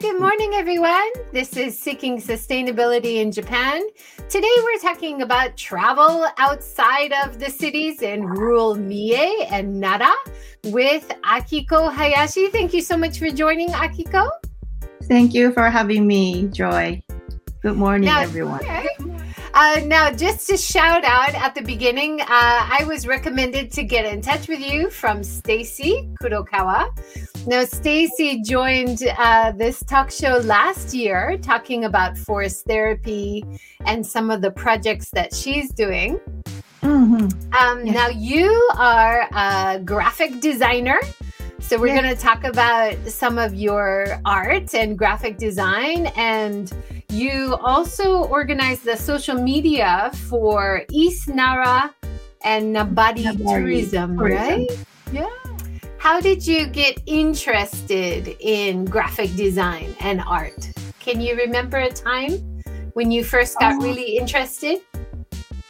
good morning, everyone. This is Seeking Sustainability in Japan. Today, we're talking about travel outside of the cities in rural Mie and Nara with Akiko Hayashi. Thank you so much for joining, Akiko. Thank you for having me, Joy. Good morning, now, everyone. Uh, now, just to shout out at the beginning, uh, I was recommended to get in touch with you from Stacy Kurokawa. Now, Stacy joined uh, this talk show last year talking about forest therapy and some of the projects that she's doing. Mm-hmm. Um, yes. Now, you are a graphic designer. So, we're yes. going to talk about some of your art and graphic design and you also organize the social media for East Nara and Nabari, Nabari tourism, right? Yeah. How did you get interested in graphic design and art? Can you remember a time when you first got oh. really interested?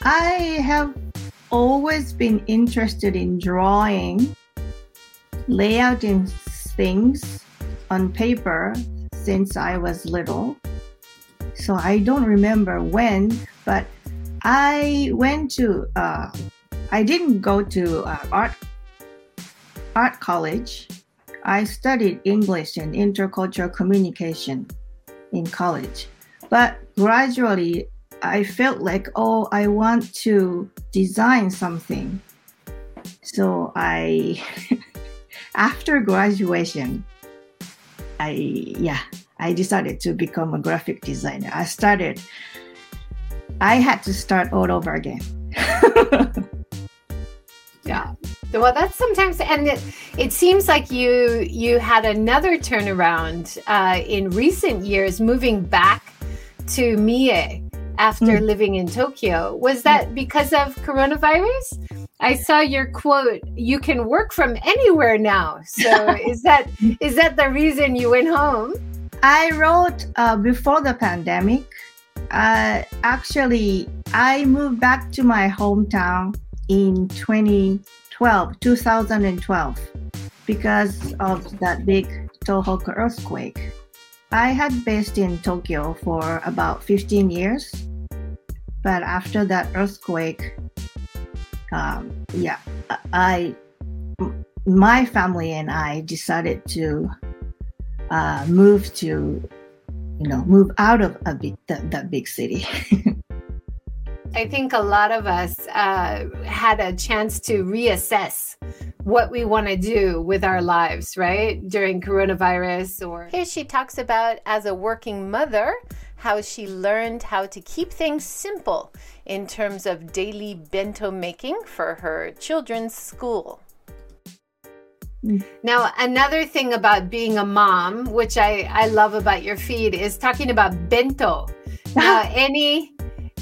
I have always been interested in drawing, layouting things on paper since I was little. So I don't remember when, but I went to, uh, I didn't go to uh, art, art college. I studied English and intercultural communication in college. But gradually, I felt like, oh, I want to design something. So I, after graduation, I, yeah, I decided to become a graphic designer. I started, I had to start all over again. yeah. Well, that's sometimes, and it, it seems like you you had another turnaround uh, in recent years, moving back to Mie after mm. living in Tokyo. Was that because of coronavirus? I saw your quote, you can work from anywhere now. So is that is that the reason you went home? I wrote uh, before the pandemic. Uh, actually, I moved back to my hometown in 2012, 2012, because of that big Tohoku earthquake. I had based in Tokyo for about 15 years, but after that earthquake, um, yeah, I, my family and I decided to uh, move to, you know, move out of a big, that, that big city. I think a lot of us uh, had a chance to reassess what we want to do with our lives, right? During coronavirus or here she talks about as a working mother how she learned how to keep things simple in terms of daily bento making for her children's school. Now, another thing about being a mom, which I, I love about your feed, is talking about bento. Now, any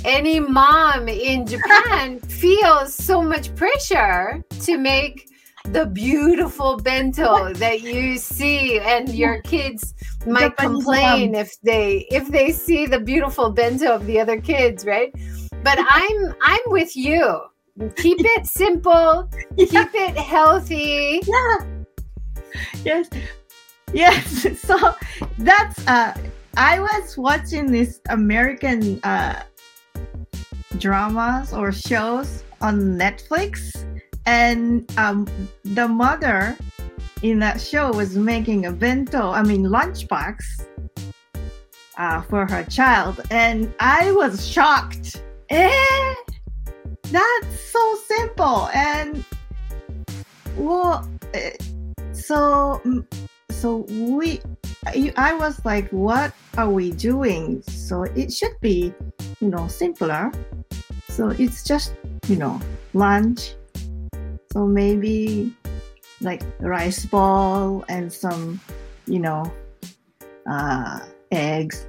any mom in Japan feels so much pressure to make the beautiful bento that you see and your kids might Japanese complain mom. if they if they see the beautiful bento of the other kids right but i'm i'm with you keep it simple. Yeah. keep it healthy. Yeah. Yes. Yes. So that's uh i was watching this american uh dramas or shows on netflix and um the mother in that show was making a bento i mean lunchbox uh, for her child and i was shocked. Eh that's so simple and well eh, so so we i was like what are we doing? So it should be you know simpler. So it's just you know lunch. So maybe like rice ball and some you know uh, eggs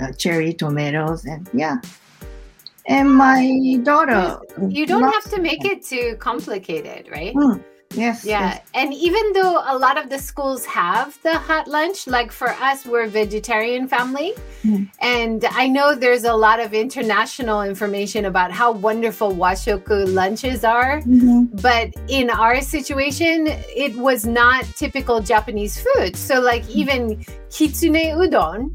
uh, cherry tomatoes and yeah and my daughter. You don't have to make it too complicated, right? Mm. Yes. Yeah. yes. And even though a lot of the schools have the hot lunch, like for us, we're a vegetarian family. Mm. And I know there's a lot of international information about how wonderful washoku lunches are. Mhm. But in our situation, it was not typical Japanese food. So, like, even kitsune udon,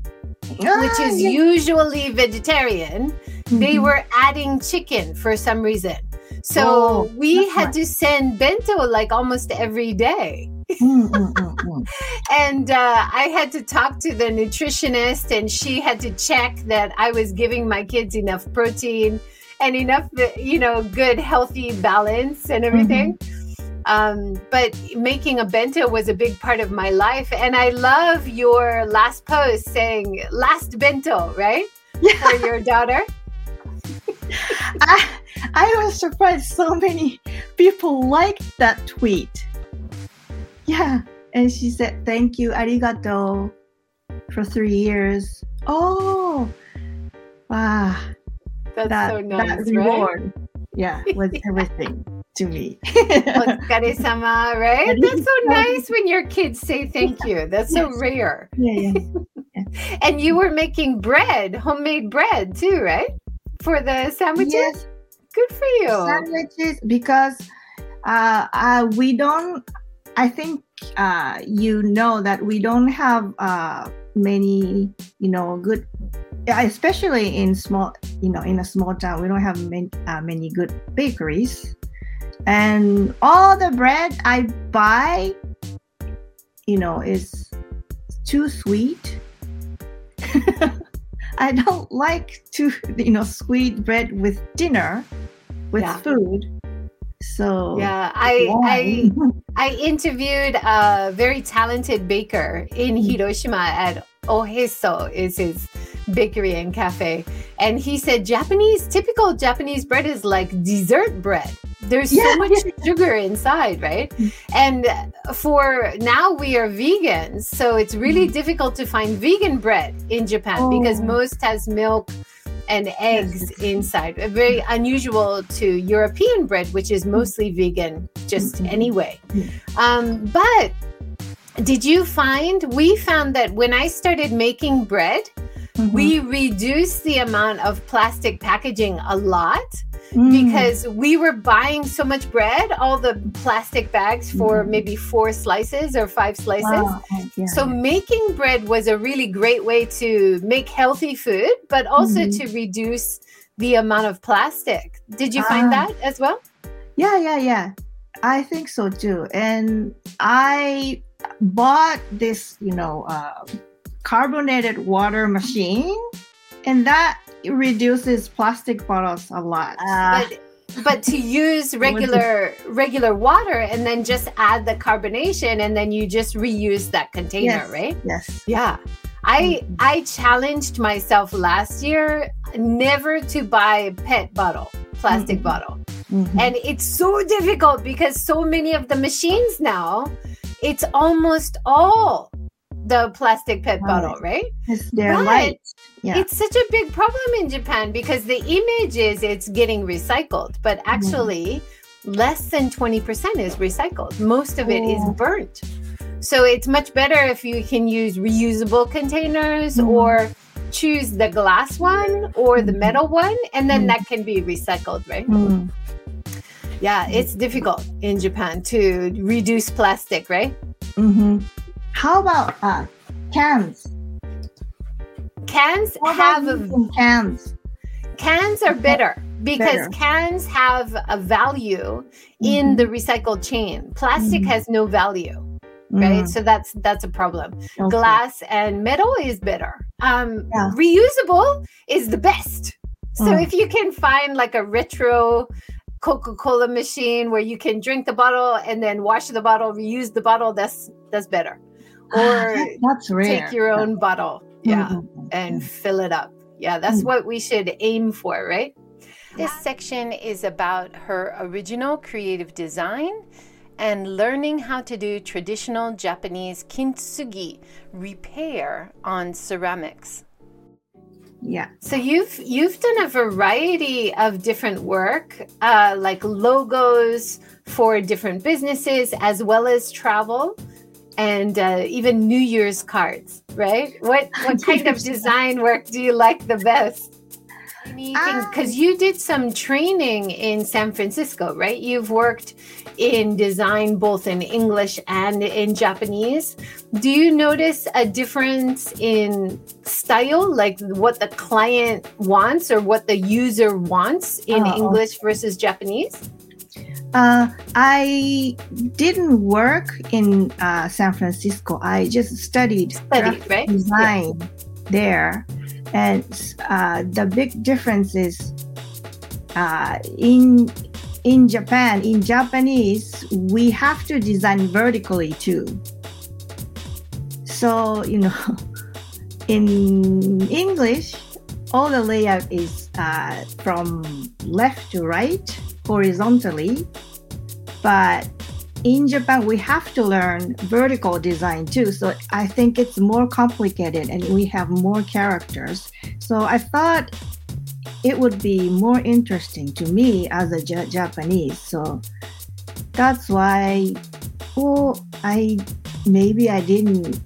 which Ah, is yeah. usually vegetarian, they Mhm. were adding chicken for some reason. So Oh, we had to send bento like almost every day. Mm, mm, mm. And uh, I had to talk to the nutritionist, and she had to check that I was giving my kids enough protein and enough, you know, good, healthy balance and everything. Um, but making a bento was a big part of my life. And I love your last post saying, last bento, right? Yeah. For your daughter. I, I was surprised so many people liked that tweet. Yeah. And she said, thank you, arigato, for three years. Oh, wow. That's that, so nice, that right? reward, yeah, was everything to me. Otsukare-sama, right? That's so nice when your kids say thank you. That's so Yes. rare. yeah, yeah. And you were making bread, homemade bread too, right? For the sandwiches? Yes, Good for you. sandwiches because uh, uh, we don't. I think uh, you know that we don't have uh, many, you know, good, especially in small, you know, in a small town. We don't have many, uh, many good bakeries, and all the bread I buy, you know, is too sweet. I don't like to, you know, sweet bread with dinner, with Yeah. food. So Yeah, I, I? I interviewed a very talented baker in Mm. Hiroshima at Oheso is his bakery and cafe. And he said Japanese typical Japanese bread is like dessert bread. There's Yeah, so much sugar inside, right? And for now we are vegans, so it's really difficult to find vegan bread in Japan because. Oh. most has milk and eggs inside. Very unusual to European bread, which is mostly vegan, just Mhm. anyway. Um, but did you find we found that when I started making bread, Mhm. we reduced the amount of plastic packaging a lot Mm. because we were buying so much bread, all the plastic bags for Mhm. maybe four slices or five slices. Wow, yeah, So making bread was a really great way to make healthy food, but also Mhm. to reduce the amount of plastic. Did you find Ah. that as well? yeah, yeah, yeah. I think so too. And I bought this, you know, uh, carbonated water machine, and that reduces plastic bottles a lot. Uh, but but to use regular regular water and then just add the carbonation and then you just reuse that container, Yes. right? yes. Yeah. I Mhm. I challenged myself last year never to buy pet bottle, plastic Mhm. bottle. Mhm. And it's so difficult because so many of the machines now, it's almost all the plastic pet Right. bottle, right? It's their but light. Yeah. It's such a big problem in Japan because the image is it's getting recycled, but Mm-hmm. actually less than 20% is recycled. Most of it is burnt. So it's much better if you can use reusable containers Mhm. or choose the glass one or the Mhm. metal one, and then Mhm. that can be recycled, right? Mm. Yeah, it's difficult in Japan to reduce plastic, right? hmm How about uh, cans? Cans have a cans. cans are better because Better. cans have a value in Mhm. the recycled chain. Plastic Mhm. has no value, right? Mm, So that's that's a problem. okay. Glass and metal is better. Um, Yeah. Reusable is the best. So Mm. if you can find like a retro Coca-Cola machine where you can drink the bottle and then wash the bottle, reuse the bottle, that's that's better. Ah, Or that's rare. take your own bottle, yeah, Mhm, mhm, and mhm. fill it up. Yeah, that's what we should aim for, right? This section is about her original creative design and learning how to do traditional Japanese kintsugi repair on ceramics. Yeah. So you've you've done a variety of different work, uh, like logos for different businesses, as well as travel, and uh, even New Year's cards. Right? What what kind of design work do you like the best? Because you did some training in San Francisco, right? You've worked in design both in English and in Japanese. Do you notice a difference in style, like what the client wants or what the user wants in oh. English versus Japanese? Uh, I didn't work in uh, San Francisco. I just studied, studied right? design yeah. there and uh, the big difference is uh, in in Japan, in Japanese, we have to design vertically too. So you know, in English, all the layout is uh, from left to right horizontally, but in Japan, we have to learn vertical design too. So I think it's more complicated and we have more characters. So I thought it would be more interesting to me as a J- Japanese. So that's why, well, I maybe I didn't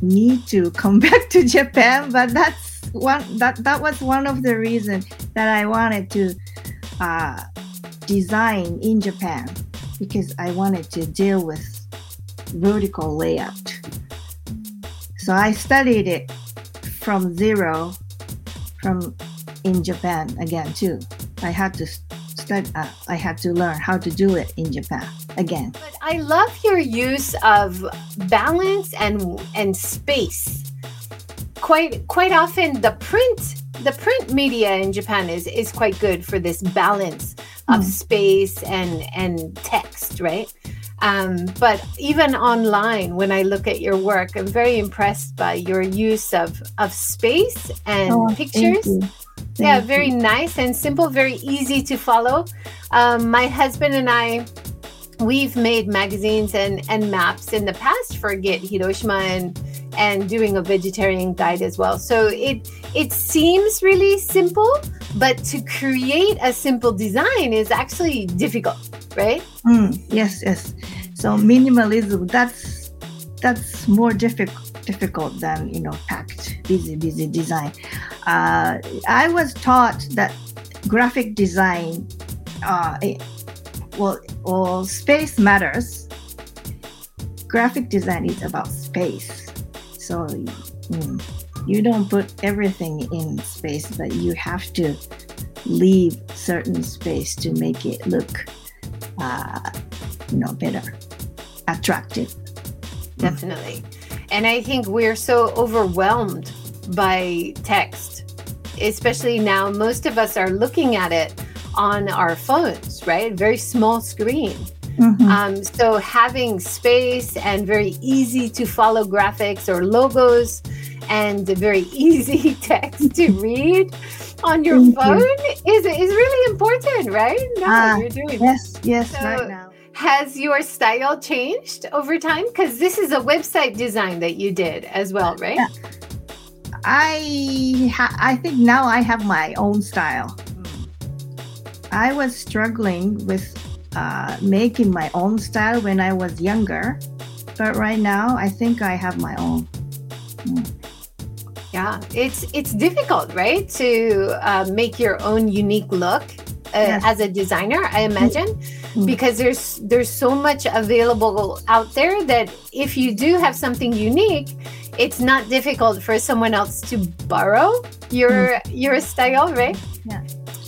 need to come back to Japan, but that's one that that was one of the reasons that I wanted to uh, design in Japan because I wanted to deal with vertical layout. So I studied it from zero from in Japan again too. I had to study, uh, I had to learn how to do it in Japan again. But I love your use of balance and and space. Quite quite often the print the print media in Japan is is quite good for this balance of mm. space and and text, right? Um, but even online, when I look at your work, I'm very impressed by your use of of space and oh, pictures. yeah, very nice and simple, very easy to follow. Um, my husband and I we've made magazines and, and maps in the past for Get Hiroshima and and doing a vegetarian guide as well. So it it seems really simple, but to create a simple design is actually difficult, right? Mm, yes, yes. So minimalism that's that's more difficult difficult than you know packed busy busy design. Uh, I was taught that graphic design uh, well, well, space matters. Graphic design is about space. So mm, you don't put everything in space, but you have to leave certain space to make it look, uh, you know, better, attractive. Definitely. And I think we're so overwhelmed by text, especially now. Most of us are looking at it on our phones, right? Very small screen. Mm-hmm. Um, so having space and very easy to follow graphics or logos and very easy text to read on your Thank phone you. is is really important, right? Now uh, you're doing yes, yes, so right now. Has your style changed over time? Because this is a website design that you did as well, right? Yeah. I ha- I think now I have my own style. I was struggling with uh, making my own style when I was younger, but right now I think I have my own. Mm. Yeah, it's it's difficult, right, to uh, make your own unique look uh, yes. as a designer. I imagine mm. because there's there's so much available out there that if you do have something unique, it's not difficult for someone else to borrow your mm. your style, right? Yeah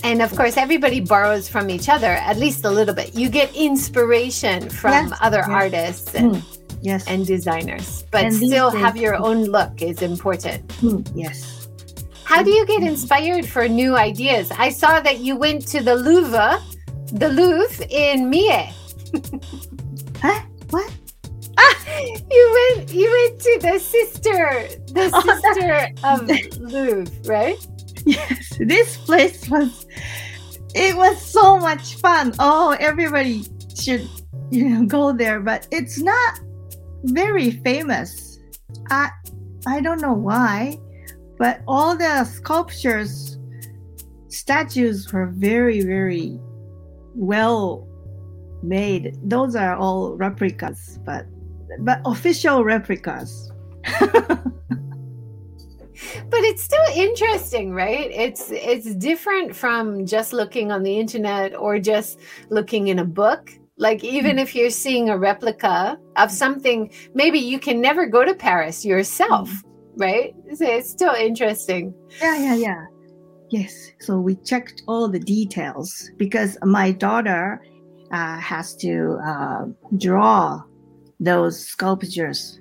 and of course everybody borrows from each other at least a little bit. You get inspiration from yes, other yes. artists and mm, yes. and designers. But and still have your own look is important. Mm, yes. How do you get inspired for new ideas? I saw that you went to the louvre the louvre in mie huh? What? Ah, you went you went to the sister the sister of louvre right yes this place was it was so much fun oh everybody should you know go there but it's not very famous i i don't know why but all the sculptures, statues were very, very well made. Those are all replicas, but but official replicas. but it's still interesting right? It's it's different from just looking on the internet or just looking in a book. Like even if you're seeing a replica of something maybe you can never go to paris yourself right? So it's still interesting. Yeah, yeah, yeah. Yes. So we checked all the details because my daughter uh, has to uh, draw those sculptures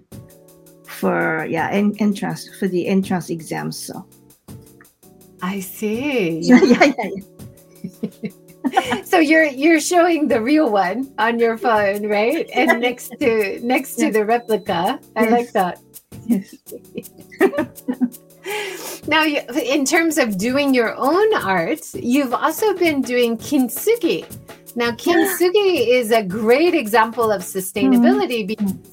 for yeah en- entrance for the entrance exams. So i see yeah, yeah, yeah. so you're you're showing the real one on your phone right and next to next to Yes. the replica i like that Yes. Now, you, in terms of doing your own art, you've also been doing kintsugi. Now, kintsugi is a great example of sustainability mm-hmm. because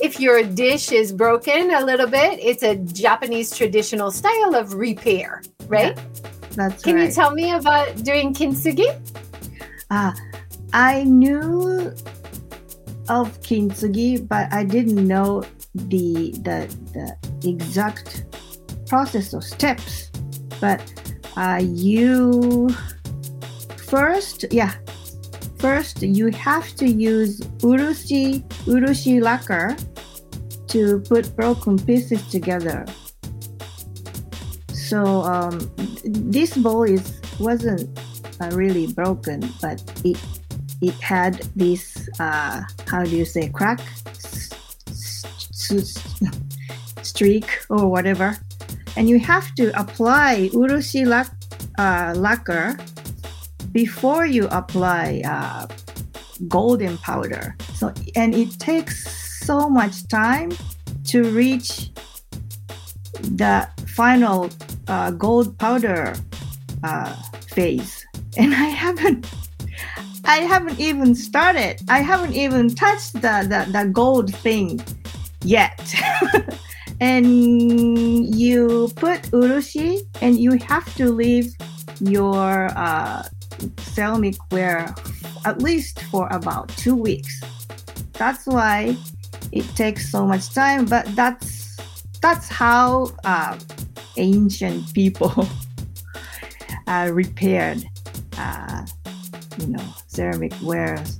if your dish is broken a little bit, it's a Japanese traditional style of repair, right? That's right. Can right. you tell me about doing kintsugi? Ah, I knew of kintsugi, but I didn't know the the the exact process or steps. But uh, you first, yeah, first you have to use urushi urushi lacquer to put broken pieces together. So um, this bowl is wasn't uh, really broken, but it it had this uh, how do you say crack streak or whatever, and you have to apply urushi lac- uh, lacquer before you apply uh, golden powder. So and it takes so much time to reach the final uh, gold powder uh, phase. And i haven't i haven't even started. I haven't even touched the the, the gold thing yet. And you put urushi and you have to leave your uh, ceramic ware at least for about two weeks that's why it takes so much time but that's that's how uh, ancient people uh, repaired uh, you know ceramic wares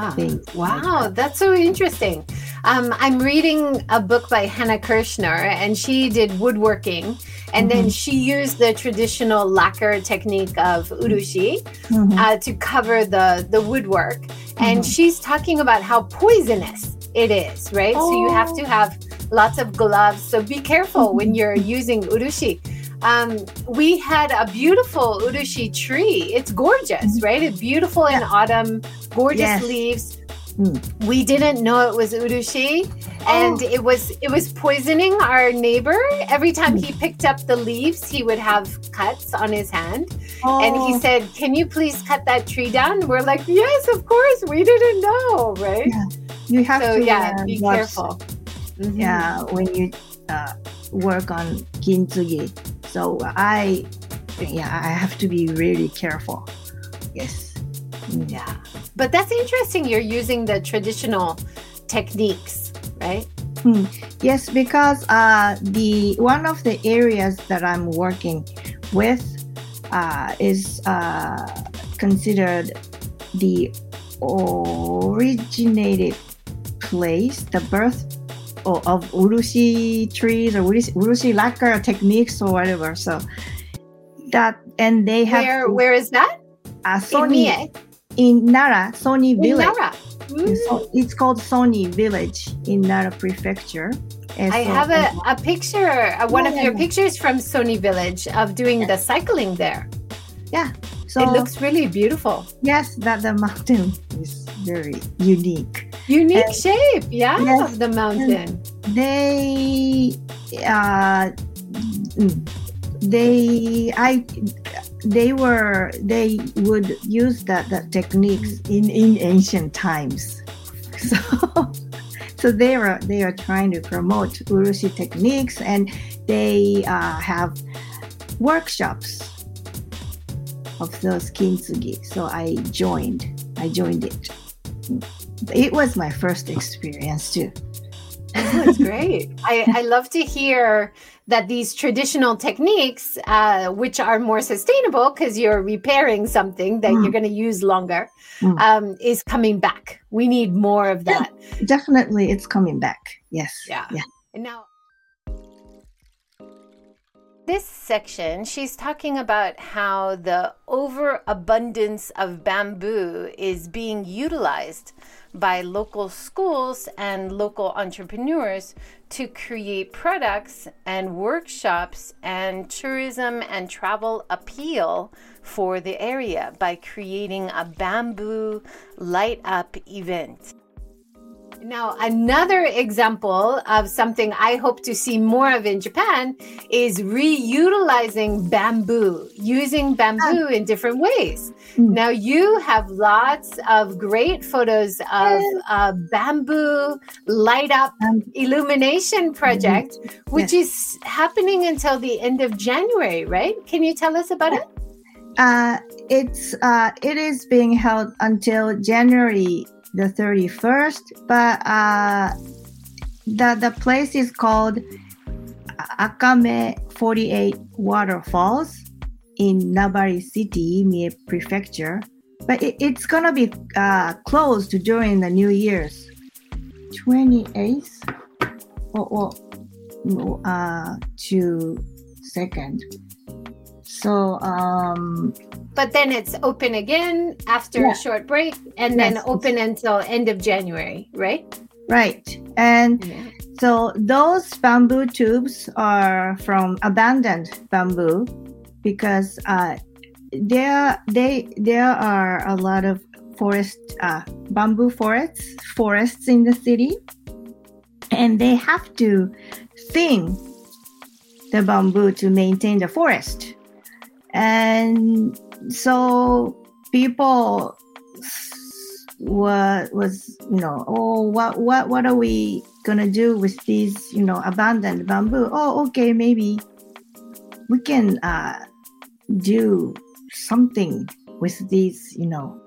Ah, things like Wow, that. that's so interesting. Um, I'm reading a book by Hannah Kirshner, and she did woodworking, and then she used the traditional lacquer technique of urushi Mhm. uh, to cover the the woodwork. And Mhm. she's talking about how poisonous it is, right? So you have to Oh. have lots of gloves. So be careful when you're using urushi. Um, we had a beautiful urushi tree. It's gorgeous, right? It's beautiful in autumn, gorgeous Yes. leaves. Mm. We didn't know it was urushi, and Oh. it was it was poisoning our neighbor. Every time he picked up the leaves, he would have cuts on his hand. And he Oh, said, Can you please cut that tree down? We're like, Yes, of course. We didn't know, right? Yeah, you have So, to yeah, uh, be watch, careful. Mhm. yeah when you uh, work on kintsugi so i yeah i have to be really careful yes. Yeah. But that's interesting. You're using the traditional techniques, right? Hmm. Yes, because uh, the one of the areas that I'm working with uh, is uh, considered the originated place, the birth o- of urushi trees or urushi, urushi lacquer techniques or whatever. So that and they have Where where is that? uh? In Nara, Soni In Village. Nara. Mm. So it's called Soni Village in Nara Prefecture. And I so- have a, a picture, uh, one Yeah, of yeah, your yeah. pictures from Soni Village of doing the cycling there. Yeah. So it looks really beautiful. yes, that the mountain is very unique. Unique And- shape, yeah, Yes, of the mountain. They, uh, mm, they, I, they were they would use that that techniques in in ancient times. So so they are they are trying to promote urushi techniques and they uh, have workshops of those kintsugi. So i joined i joined it. It was my first experience too that's great I, I love to hear that these traditional techniques, uh, which are more sustainable because you're repairing something that mm. you're going to use longer, mm. um, is coming back. We need more of that. Yeah, definitely, it's coming back. Yes. Yeah. Yeah. And now, this section, she's talking about how the overabundance of bamboo is being utilized by local schools and local entrepreneurs to create products and workshops and tourism and travel appeal for the area by creating a bamboo light up event. Now, another example of something I hope to see more of in Japan is reutilizing bamboo, using bamboo in different ways. Mm. Now, you have lots of great photos of a bamboo light up illumination project, mm-hmm. which yes. is happening until the end of January, right? Can you tell us about it? Uh, it's uh, it is being held until January the 31st, but uh, the, the place is called Akame 48 Waterfalls in Nabari City, Mie Prefecture. But it, it's gonna be uh, closed during the New Year's 28th or, or uh, to second. So um, but then it's open again after yeah. a short break and yes. then open until end of January, right? Right. And yeah. so those bamboo tubes are from abandoned bamboo because uh, there they there are a lot of forest uh, bamboo forests forests in the city and they have to thin the bamboo to maintain the forest and so people what was you know oh what what what are we gonna do with these you know abandoned bamboo? Oh okay maybe we can uh do something with these you know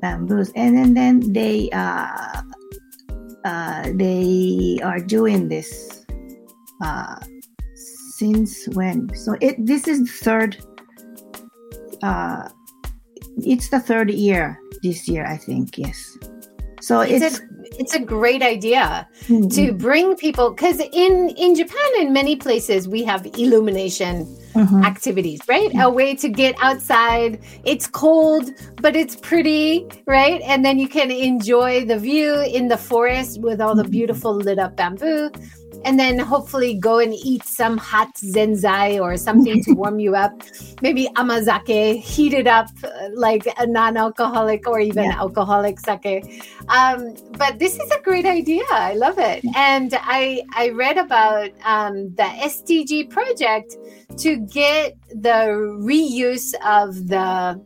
bamboos. And, and then they uh uh they are doing this uh since when? So it this is the third uh, it's the third year this year, I think. Yes. So it's, it's a, it's a great idea mm-hmm. to bring people because in in Japan in many places we have illumination mm-hmm. activities, right? Mm-hmm. A way to get outside. It's cold, but it's pretty, right? And then you can enjoy the view in the forest with all the mm-hmm. beautiful lit up bamboo and then hopefully go and eat some hot zenzai or something to warm you up. Maybe amazake, heated up like a non-alcoholic or even yeah. alcoholic sake. Um, but this is a great idea. I love it. And I I read about um, the SDG project to get the reuse of the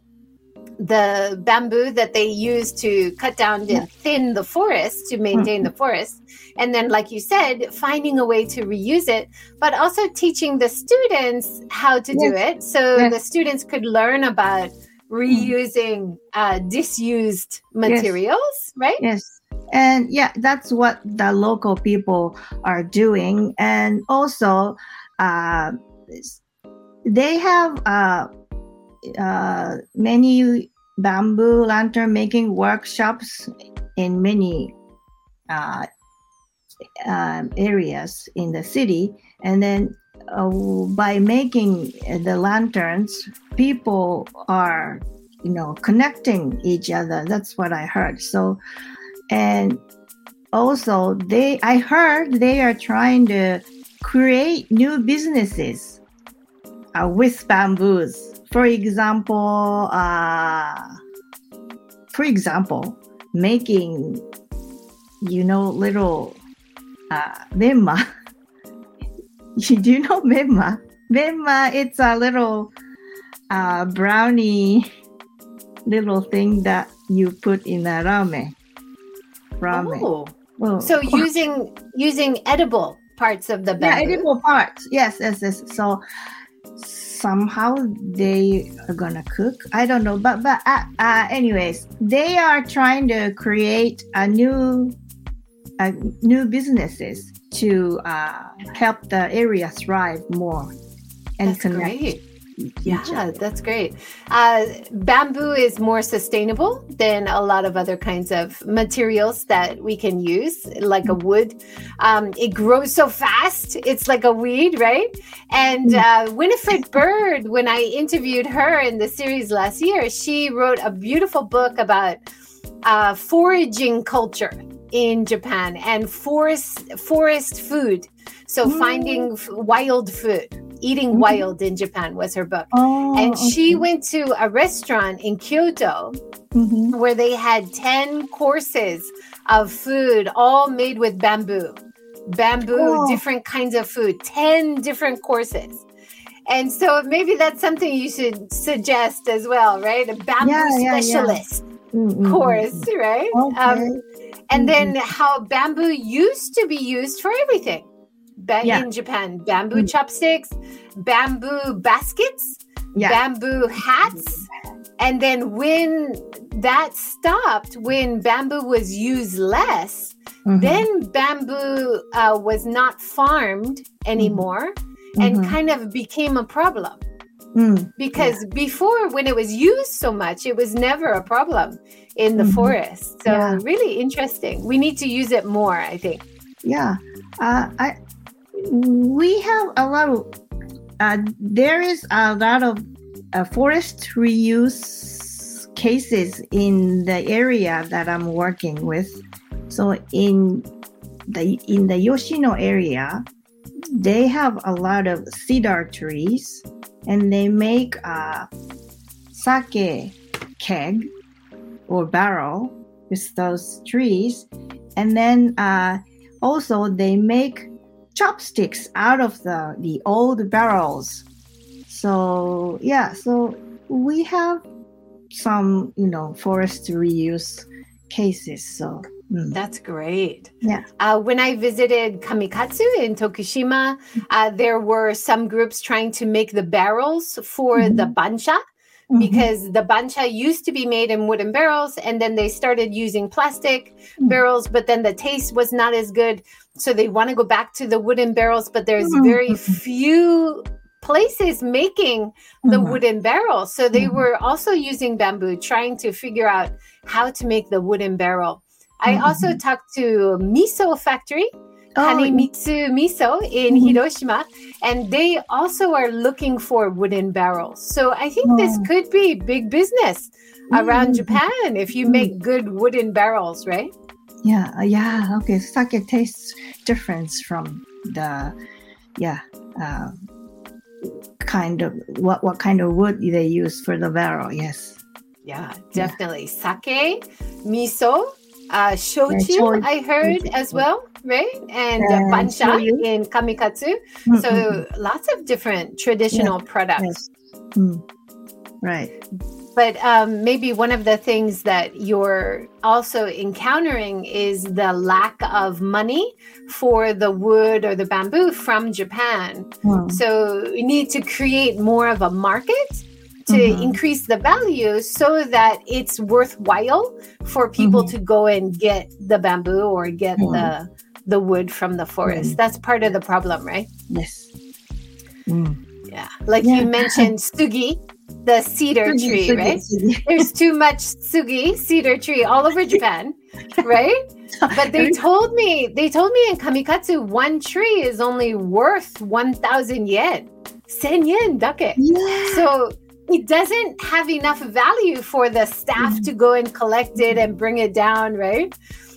the bamboo that they use to cut down and thin the forest to maintain the forest. And then like you said finding a way to reuse it but also teaching the students how to yes. do it so yes. the students could learn about reusing uh, disused materials yes. right? Yes. And yeah that's what the local people are doing. And also uh, they have uh, uh, many bamboo lantern making workshops in many uh, uh, areas in the city. And then uh, by making the lanterns, people are, you know, connecting each other. That's what I heard. So, and also they, I heard they are trying to create new businesses uh, with bamboos. For example, uh, for example, making, you know, little uh, memma. do you know memma? Memma, it's a little uh, brownie little thing that you put in a ramen. Ramen. Oh. So using using edible parts of the yeah, edible parts. Yes, yes, yes. So somehow they are gonna cook. I don't know, but but uh, uh, anyways, they are trying to create a new uh, new businesses to uh, help the area thrive more and That's connect. great. Yeah, that's great. Uh, bamboo is more sustainable than a lot of other kinds of materials that we can use, like a wood. Um, it grows so fast, it's like a weed, right? And uh, Winifred Bird, when I interviewed her in the series last year, she wrote a beautiful book about uh, foraging culture in Japan and forest forest food. So Mm. finding f- wild food, eating Mhm. wild in Japan was her book. Oh, And she went to a restaurant in Kyoto Mhm. where they had 10 courses of food all made with bamboo. Bamboo, Oh. different kinds of food, 10 different courses. And so maybe that's something you should suggest as well, right? A bamboo Yeah, yeah, specialist Mm, mm, mm, course, right? mm. Um, Okay. and Mhm. then how bamboo used to be used for everything ba- Yeah. in Japan bamboo Mm. chopsticks, bamboo baskets, yeah. bamboo hats. And then when that stopped, when bamboo was used less, Mhm. then bamboo uh, was not farmed anymore and Mhm. kind of became a problem. Mm. Because before, when it was used so much, it was never a problem in the Mhm. forest. So, Yeah. really interesting. We need to use it more, I think. Yeah, uh, I we have a lot of uh, there is a lot of uh, forest reuse cases in the area that I'm working with. So in the in the Yoshino area, they have a lot of cedar trees, and they make a sake keg or barrel with those trees, and then. Uh, also they make chopsticks out of the the old barrels so yeah so we have some you know forest reuse cases so mm. That's great. Yeah. Uh, when I visited Kamikatsu in Tokushima, uh, there were some groups trying to make the barrels for Mhm. the bancha Mhm. because the bancha used to be made in wooden barrels and then they started using plastic Mm. barrels, but then the taste was not as good. So they want to go back to the wooden barrels, but there's Mhm. very few places making the Mhm. wooden barrel. So they Mhm. were also using bamboo, trying to figure out how to make the wooden barrel. I Mhm. also talked to miso factory, Oh, Miso in Mhm. Hiroshima, and they also are looking for wooden barrels. So I think this Oh. could be big business around Mm. Japan if you Mm. make good wooden barrels, right? yeah uh, yeah okay sake tastes different from the yeah uh, kind of what what kind of wood they use for the barrel yes Yeah, Yeah. definitely. Sake, miso, uh, shochu, shoyu. I heard as well, right? And uh, shoyu. in kamikatsu. Mm, So mm, lots of different traditional products. yes. Mm. right But um, maybe one of the things that you're also encountering is the lack of money for the wood or the bamboo from Japan. Mm. So we need to create more of a market to Mhm. increase the value so that it's worthwhile for people Mhm. to go and get the bamboo or get Mhm. the the wood from the forest. Mhm. That's part of the problem, right? yes Mm. Yeah. Like Yeah. you mentioned sugi, the cedar Sugi, tree, sugi, right? sugi. there's too much sugi cedar tree all over Japan, right? But they told me they told me in Kamikatsu one tree is only worth one thousand yen, sen yen dake. yeah. So it doesn't have enough value for the staff to go and collect it and bring it down, right?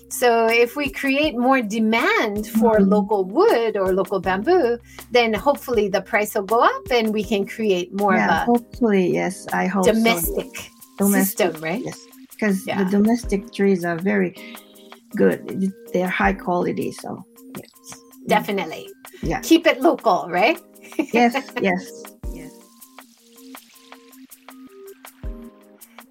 So if we create more demand for Mhm. local wood or local bamboo, then hopefully the price will go up and we can create more yeah, of hopefully yes i a hope so. domestic Domestic, system, right? yes because Yeah. the domestic trees are very good they're high quality so yes Definitely. Yeah. Keep it local, right? yes yes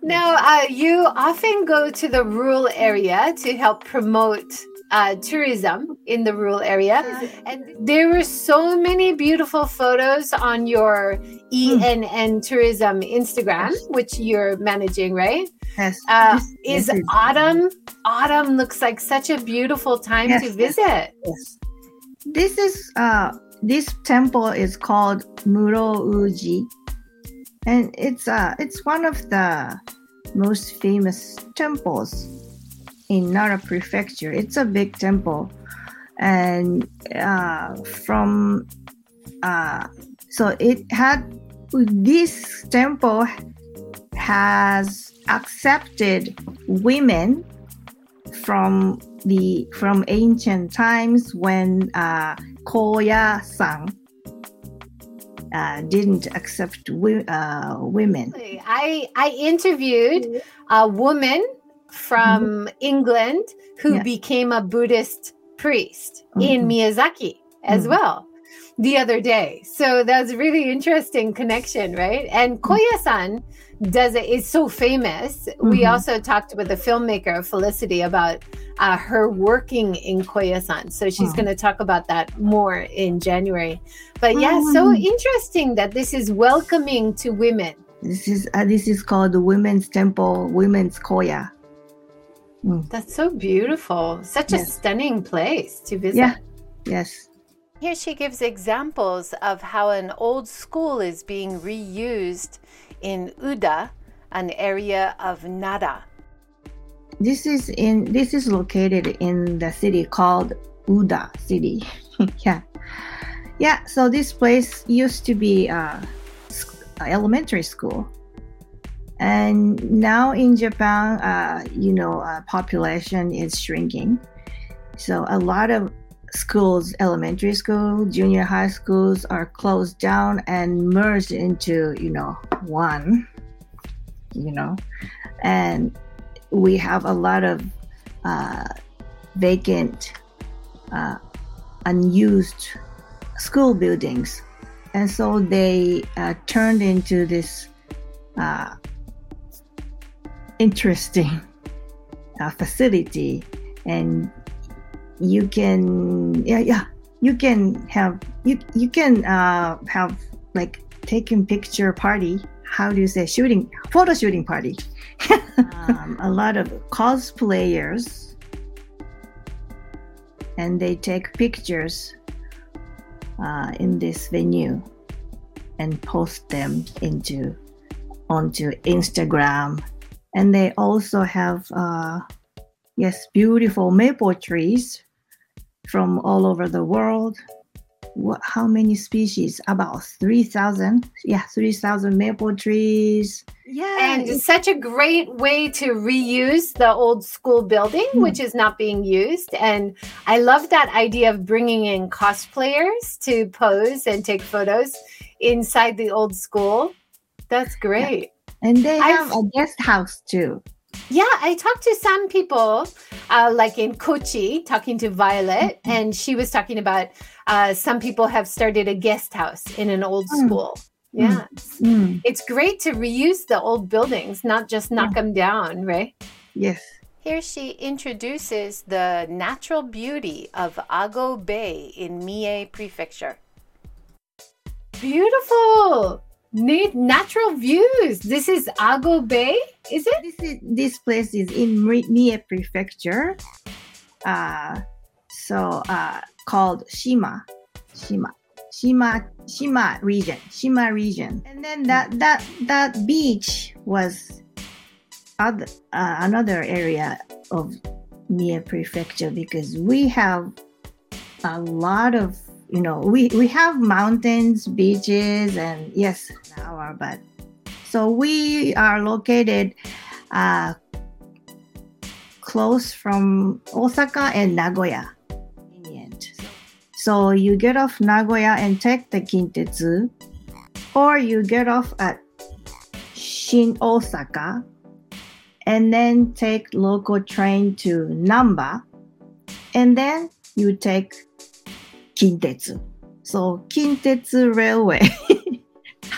Now, uh, you often go to the rural area to help promote uh, tourism in the rural area. And there were so many beautiful photos on your ENN Tourism Instagram, which you're managing, right? Yes. Uh, is this autumn? Autumn looks like such a beautiful time Yes, to visit. Yes. This is uh this temple is called Muro Uji. And it's uh it's one of the most famous temples in Nara prefecture. It's a big temple. And uh from uh so it had this temple has accepted women from the from ancient times when uh, Koya-san uh, didn't accept wi- uh, women. I I interviewed a woman from England who Yeah. became a Buddhist priest in Mhm. Miyazaki as Mhm. well the other day. So that's a really interesting connection, right? And Koya-san does it is so famous. We Mhm. also talked with the filmmaker Felicity about uh, her working in Koya-san. So she's Oh. going to talk about that more in January. But yeah, so Mhm. interesting that this is welcoming to women. This is uh, this is called the Women's Temple, Women's Koya. That's so beautiful. Such a stunning place to visit. Yeah. Yes. Here she gives examples of how an old school is being reused in Uda, an area of Nara. This is in this is located in the city called Uda City. yeah. Yeah, so this place used to be a sc- elementary school. And now in Japan, uh, you know, uh, population is shrinking. So a lot of schools, elementary school, junior high schools are closed down and merged into, you know, one, you know, and we have a lot of uh, vacant, uh, unused school buildings. And so they uh, turned into this uh, interesting uh, facility. And you can, yeah, yeah, you can have, you, you can uh, have like taking picture party. How do you say shooting, photo shooting party? um, a lot of cosplayers and they take pictures uh, in this venue and post them into onto Instagram. And they also have uh, yes, beautiful maple trees from all over the world. What, how many species? About three thousand. Yeah, three thousand maple trees. Yeah, And it's- it's such a great way to reuse the old school building, Hmm. which is not being used. And I love that idea of bringing in cosplayers to pose and take photos inside the old school. That's great. and they I've- have a guest house too. Yeah, I talked to some people, uh, like in Kochi, talking to Violet, Mm-hmm. and she was talking about uh, some people have started a guest house in an old Mm. school. Yeah, Mm, it's great to reuse the old buildings, not just knock them down, right? yes. Here she introduces the natural beauty of Ago Bay in Mie Prefecture. Beautiful! Na- natural views. This is Ago Bay, is it? This is this place is in Mi- Mie Prefecture, uh, so uh, called Shima, Shima, Shima, Shima region, Shima region, and then that that that beach was other, uh, another area of Mie Prefecture because we have a lot of you know we we have mountains, beaches, and yes, our but so we are located uh, close from Osaka and Nagoya. Convenient. So you get off Nagoya and take the Kintetsu, or you get off at Shin Osaka and then take local train to Namba, and then you take Kintetsu. So Kintetsu Railway.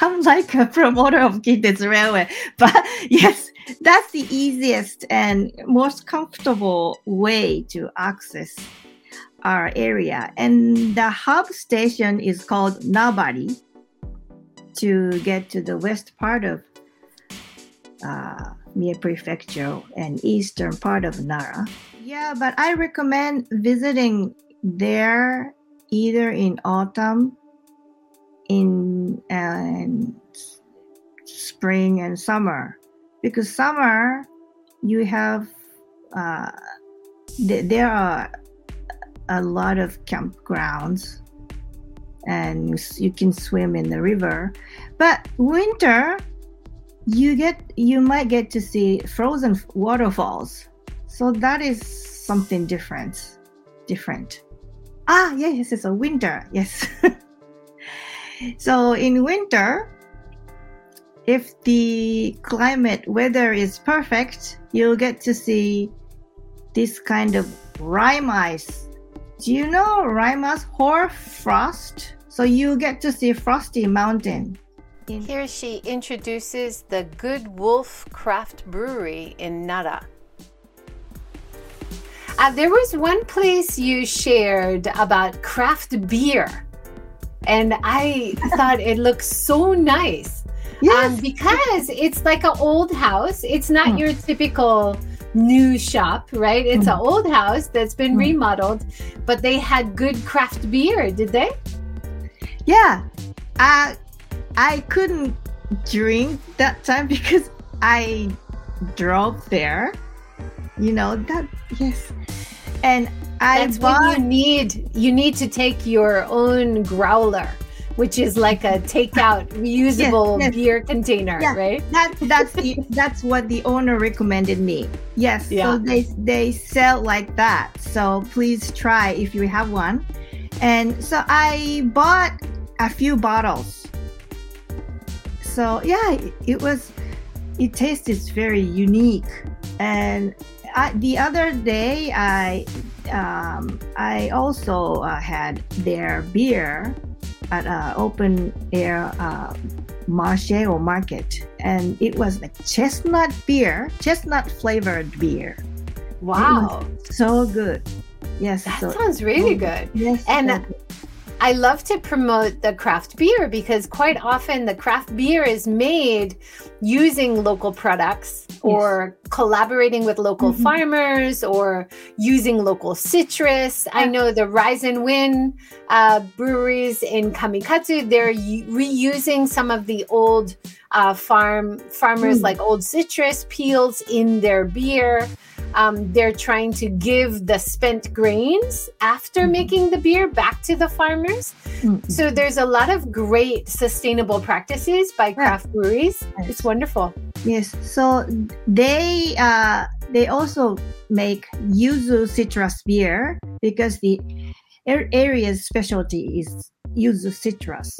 I'm like a promoter of Kintetsu Railway, but yes, that's the easiest and most comfortable way to access our area. And the hub station is called Nabari to get to the west part of uh, Mie Prefecture and eastern part of Nara. Yeah, but I recommend visiting there either in autumn, in and spring and summer, because summer you have uh, th- there are a lot of campgrounds and you can swim in the river. But winter you get you might get to see frozen waterfalls. So that is something different different ah yes it's a winter yes so in winter if the climate weather is perfect you'll get to see this kind of rime ice do you know rime ice hoar frost? So you get to see Frosty Mountain. Here she introduces the Good Wolf Craft Brewery in Nara. Uh, there was one place you shared about craft beer, and I thought it looked so nice. Yes. Um, because it's like an old house. It's not mm. your typical new shop, right? It's mm. an old house that's been mm. remodeled, but they had good craft beer, did they? Yeah. I I couldn't drink that time because I drove there. You know that yes. And I That's bought, you need you need to take your own growler which is like a takeout reusable yes, yes. beer container, yeah, right? That that's the, that's what the owner recommended me. Yes, yeah. so they they sell like that. So please try if you have one. And so I bought a few bottles. So yeah, it was it tasted very unique. And I, the other day I um, I also uh, had their beer at an open air uh, marché or market, and it was a chestnut beer, chestnut flavored beer. Wow, so good. Yes, that so, sounds really good. Yes, and. So good. I love to promote the craft beer because quite often the craft beer is made using local products yes. or collaborating with local mm-hmm. farmers or using local citrus. Yeah. I know the Rise and Win uh, breweries in Kamikatsu, they're u- reusing some of the old uh, farm farmers mm. like old citrus peels in their beer um, they're trying to give the spent grains after mm-hmm. making the beer back to the farmers. Mm-hmm. So there's a lot of great sustainable practices by craft breweries. Yes. It's wonderful. Yes. So they uh, they also make yuzu citrus beer because the area's specialty is yuzu citrus.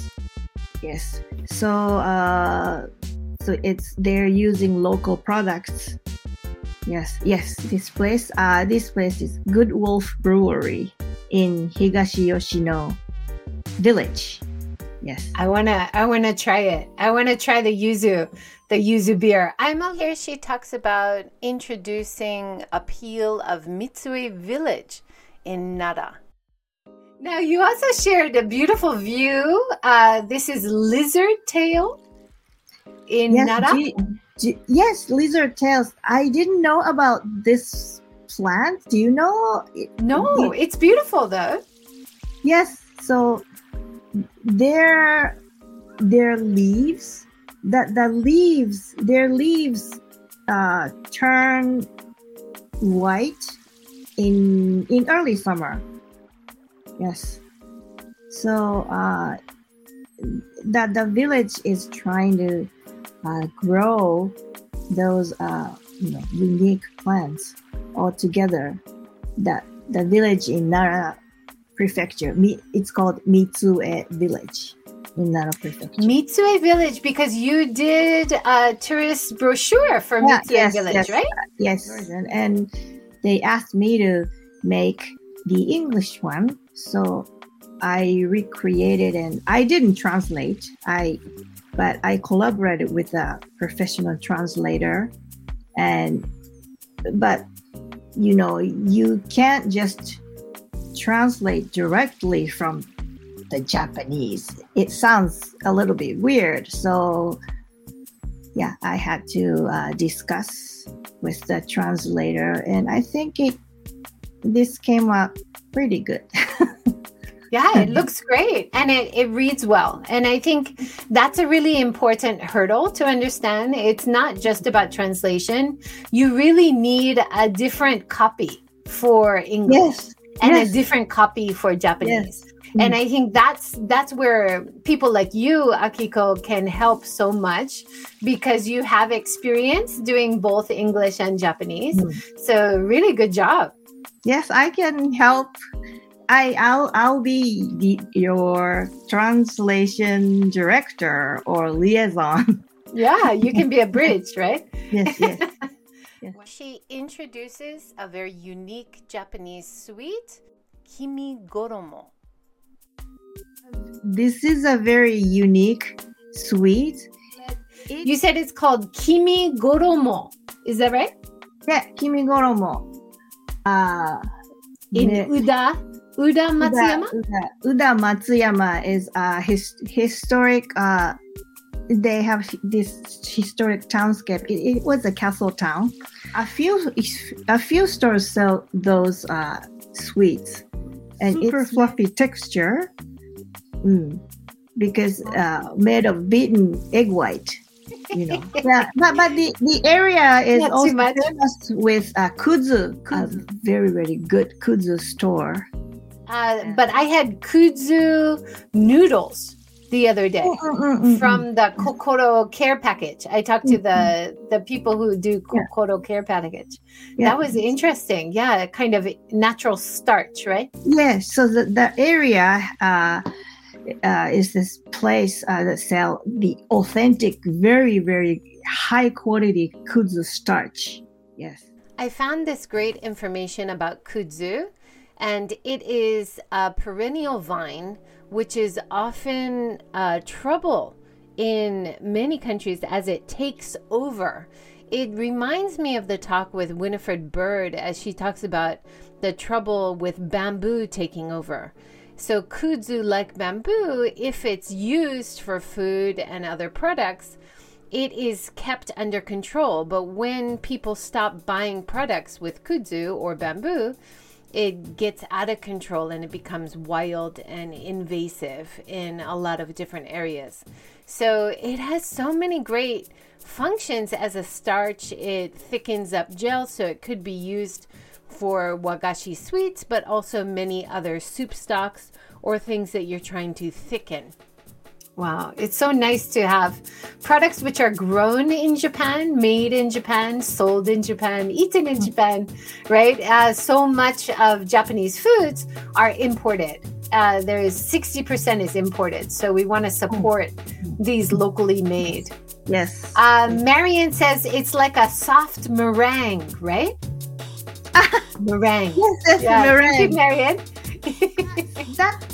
Yes. So uh, so it's they're using local products Yes, yes. This place, uh, this place is Good Wolf Brewery in Higashi Yoshino Village. Yes. I wanna, I wanna try it. I wanna try the yuzu, the yuzu beer. I'm here. She talks about introducing a peel of Mitsue Village in Nara. Now you also shared a beautiful view. Uh, this is Lizard Tail in yes, Nara. G- yes, lizard tails. I didn't know about this plant. Do you know? No, it's beautiful though. Yes. So their their leaves that the leaves their leaves uh, turn white in in early summer. Yes. So uh, that the village is trying to uh, grow those uh, you know, unique plants all together. That the village in Nara Prefecture, it's called Mitsue Village in Nara Prefecture. Mitsue Village, because you did a tourist brochure for yeah, Mitsue yes, Village, yes, right? yes, and, and they asked me to make the English one, so I recreated and I didn't translate. I but I collaborated with a professional translator, and but you know you can't just translate directly from the Japanese. It sounds a little bit weird, so yeah, I had to uh, discuss with the translator, and I think it this came out pretty good. Yeah, it looks great and it, it reads well. And I think that's a really important hurdle to understand. It's not just about translation, you really need a different copy for English yes. and yes. a different copy for Japanese. Yes. And I think that's that's where people like you, Akiko, can help so much because you have experience doing both English and Japanese. Mm. So really good job. Yes, I can help. I I'll I'll be the, your translation director or liaison. Yeah, you can be a bridge, right? Yes, yes. She introduces a very unique Japanese sweet, kimigoromo. this is a very unique sweet. It- You said it's called kimi goromo. Is that right? yeah, kimigoromo. Uh, In ne- Uda, Uda Matsuyama? Uda, Uda Matsuyama is a his, historic. Uh, they have this historic townscape. It, it was a castle town. A few a few stores sell those uh, sweets, and Super it's fluffy texture. Mm. Because uh, made of beaten egg white. You know, yeah, but, but the, the area is Not also famous with uh, kudzu, a Kudzu. very very good kudzu store. Uh, but I had kudzu noodles the other day Mm, from the Kokoro care package. I talked to the the people who do Yeah. Kokoro care package. Yeah. That was interesting. Yeah, kind of natural starch, right? Yes, so the, the area uh, uh, is this place uh, that sell the authentic, very, very high quality kudzu starch. Yes. I found this great information about kudzu, and it is a perennial vine which is often uh, trouble in many countries as it takes over. It reminds me of the talk with Winifred Bird as she talks about the trouble with bamboo taking over. So, kudzu, like bamboo, if it's used for food and other products, it is kept under control. But when people stop buying products with kudzu or bamboo, it gets out of control and it becomes wild and invasive in a lot of different areas. So it has so many great functions as a starch. It thickens up gel, so it could be used for wagashi sweets, but also many other soup stocks or things that you're trying to thicken. Wow, it's so nice to have products which are grown in Japan, made in Japan, sold in Japan, eaten in Japan, right? Uh, so much of Japanese foods are imported. Uh, there is 60% is imported. So we want to support these locally made. Yes. Uh, Marion says it's like a soft meringue, right? meringue. yes, that's Yeah, the thank you, meringue. Marion. that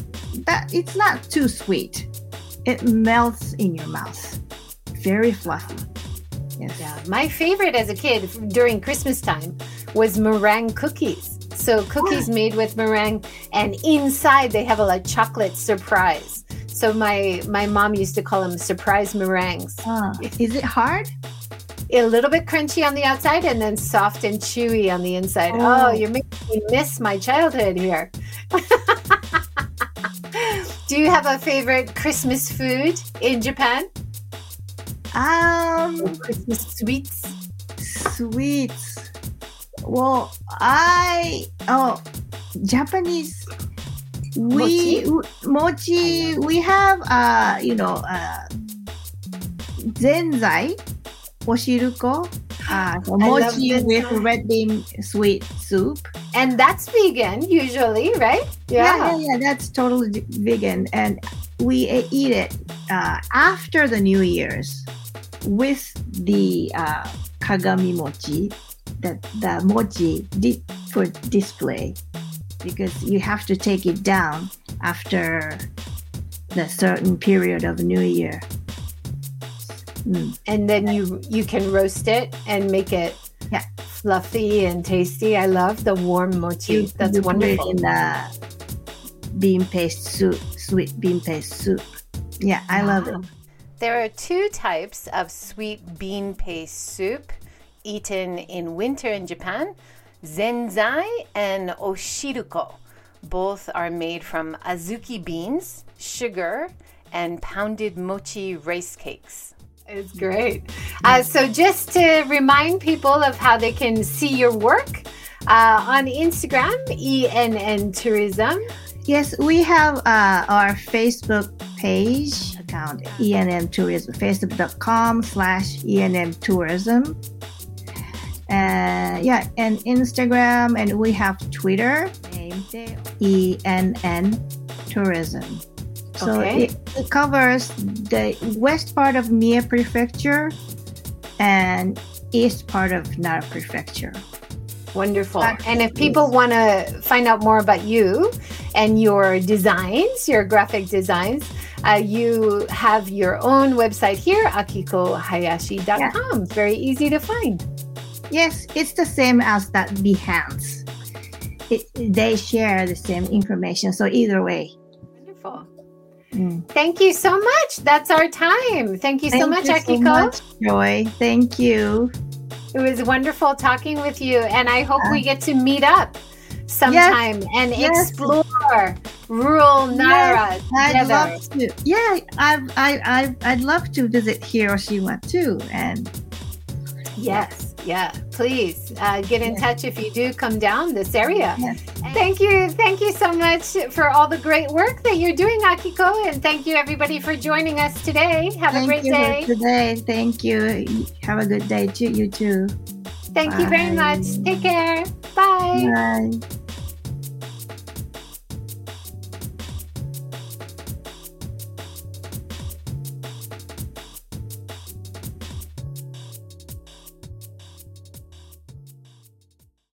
that it's not too sweet. It melts in your mouth. Very fluffy. Yes. Yeah, my favorite as a kid during Christmas time was meringue cookies. So cookies made with meringue, and inside they have a like chocolate surprise. So my my mom used to call them surprise meringues. Ah, is it hard? A little bit crunchy on the outside, and then soft and chewy on the inside. Oh. Oh, you're making me miss my childhood here. Do you have a favorite Christmas food in Japan? Um, Christmas sweets? sweets. Well, I oh Japanese. We mochi. We have uh you know uh zenzai, oshiruko. Uh, so mochi with red bean sweet soup. And that's vegan usually, right? Yeah, yeah, yeah. That's totally vegan, and we eat it uh, after the New Year's with the uh, kagami mochi, the the mochi di- for display, because you have to take it down after the certain period of New Year. Mm. and then you you can roast it and make it Yeah. fluffy and tasty. I love the warm mochi. That's you wonderful. in the bean paste soup, sweet bean paste soup. Yeah, I love it. There are two types of sweet bean paste soup eaten in winter in Japan zenzai and oshiruko. Both are made from azuki beans, sugar, and pounded mochi rice cakes. It's great. Uh, so, just to remind people of how they can see your work uh, on Instagram, ENN Tourism. Yes, we have uh, our Facebook page account, ENM Tourism, facebook.com slash ENM Tourism. Uh, yeah, and Instagram, and we have Twitter, ENN Tourism. So Okay. it, it covers the west part of Mie Prefecture and east part of Nara Prefecture. Wonderful. And if people want to find out more about you and your designs, your graphic designs, uh, you have your own website here, akikohayashi.com. It's very easy to find. Yes, it's the same as that Behance. It, they share the same information. So either way. Wonderful. Mm. Thank you so much. That's our time. Thank you so Thank much, you Akiko. much, Joy. Thank you. It was wonderful talking with you, and I hope we get to meet up sometime and Yes. explore rural Nara I'd together. love to. Yeah, I, I, I, I'd love to visit Hiroshima too. And Yes, yeah. Please uh, get in Yeah. touch if you do come down this area. Yes. Thank you, thank you so much for all the great work that you're doing, Akiko, and thank you everybody for joining us today. Have thank a great day. today. Thank you. Have a good day too. You too. Thank you very much. Take care. Bye. Bye.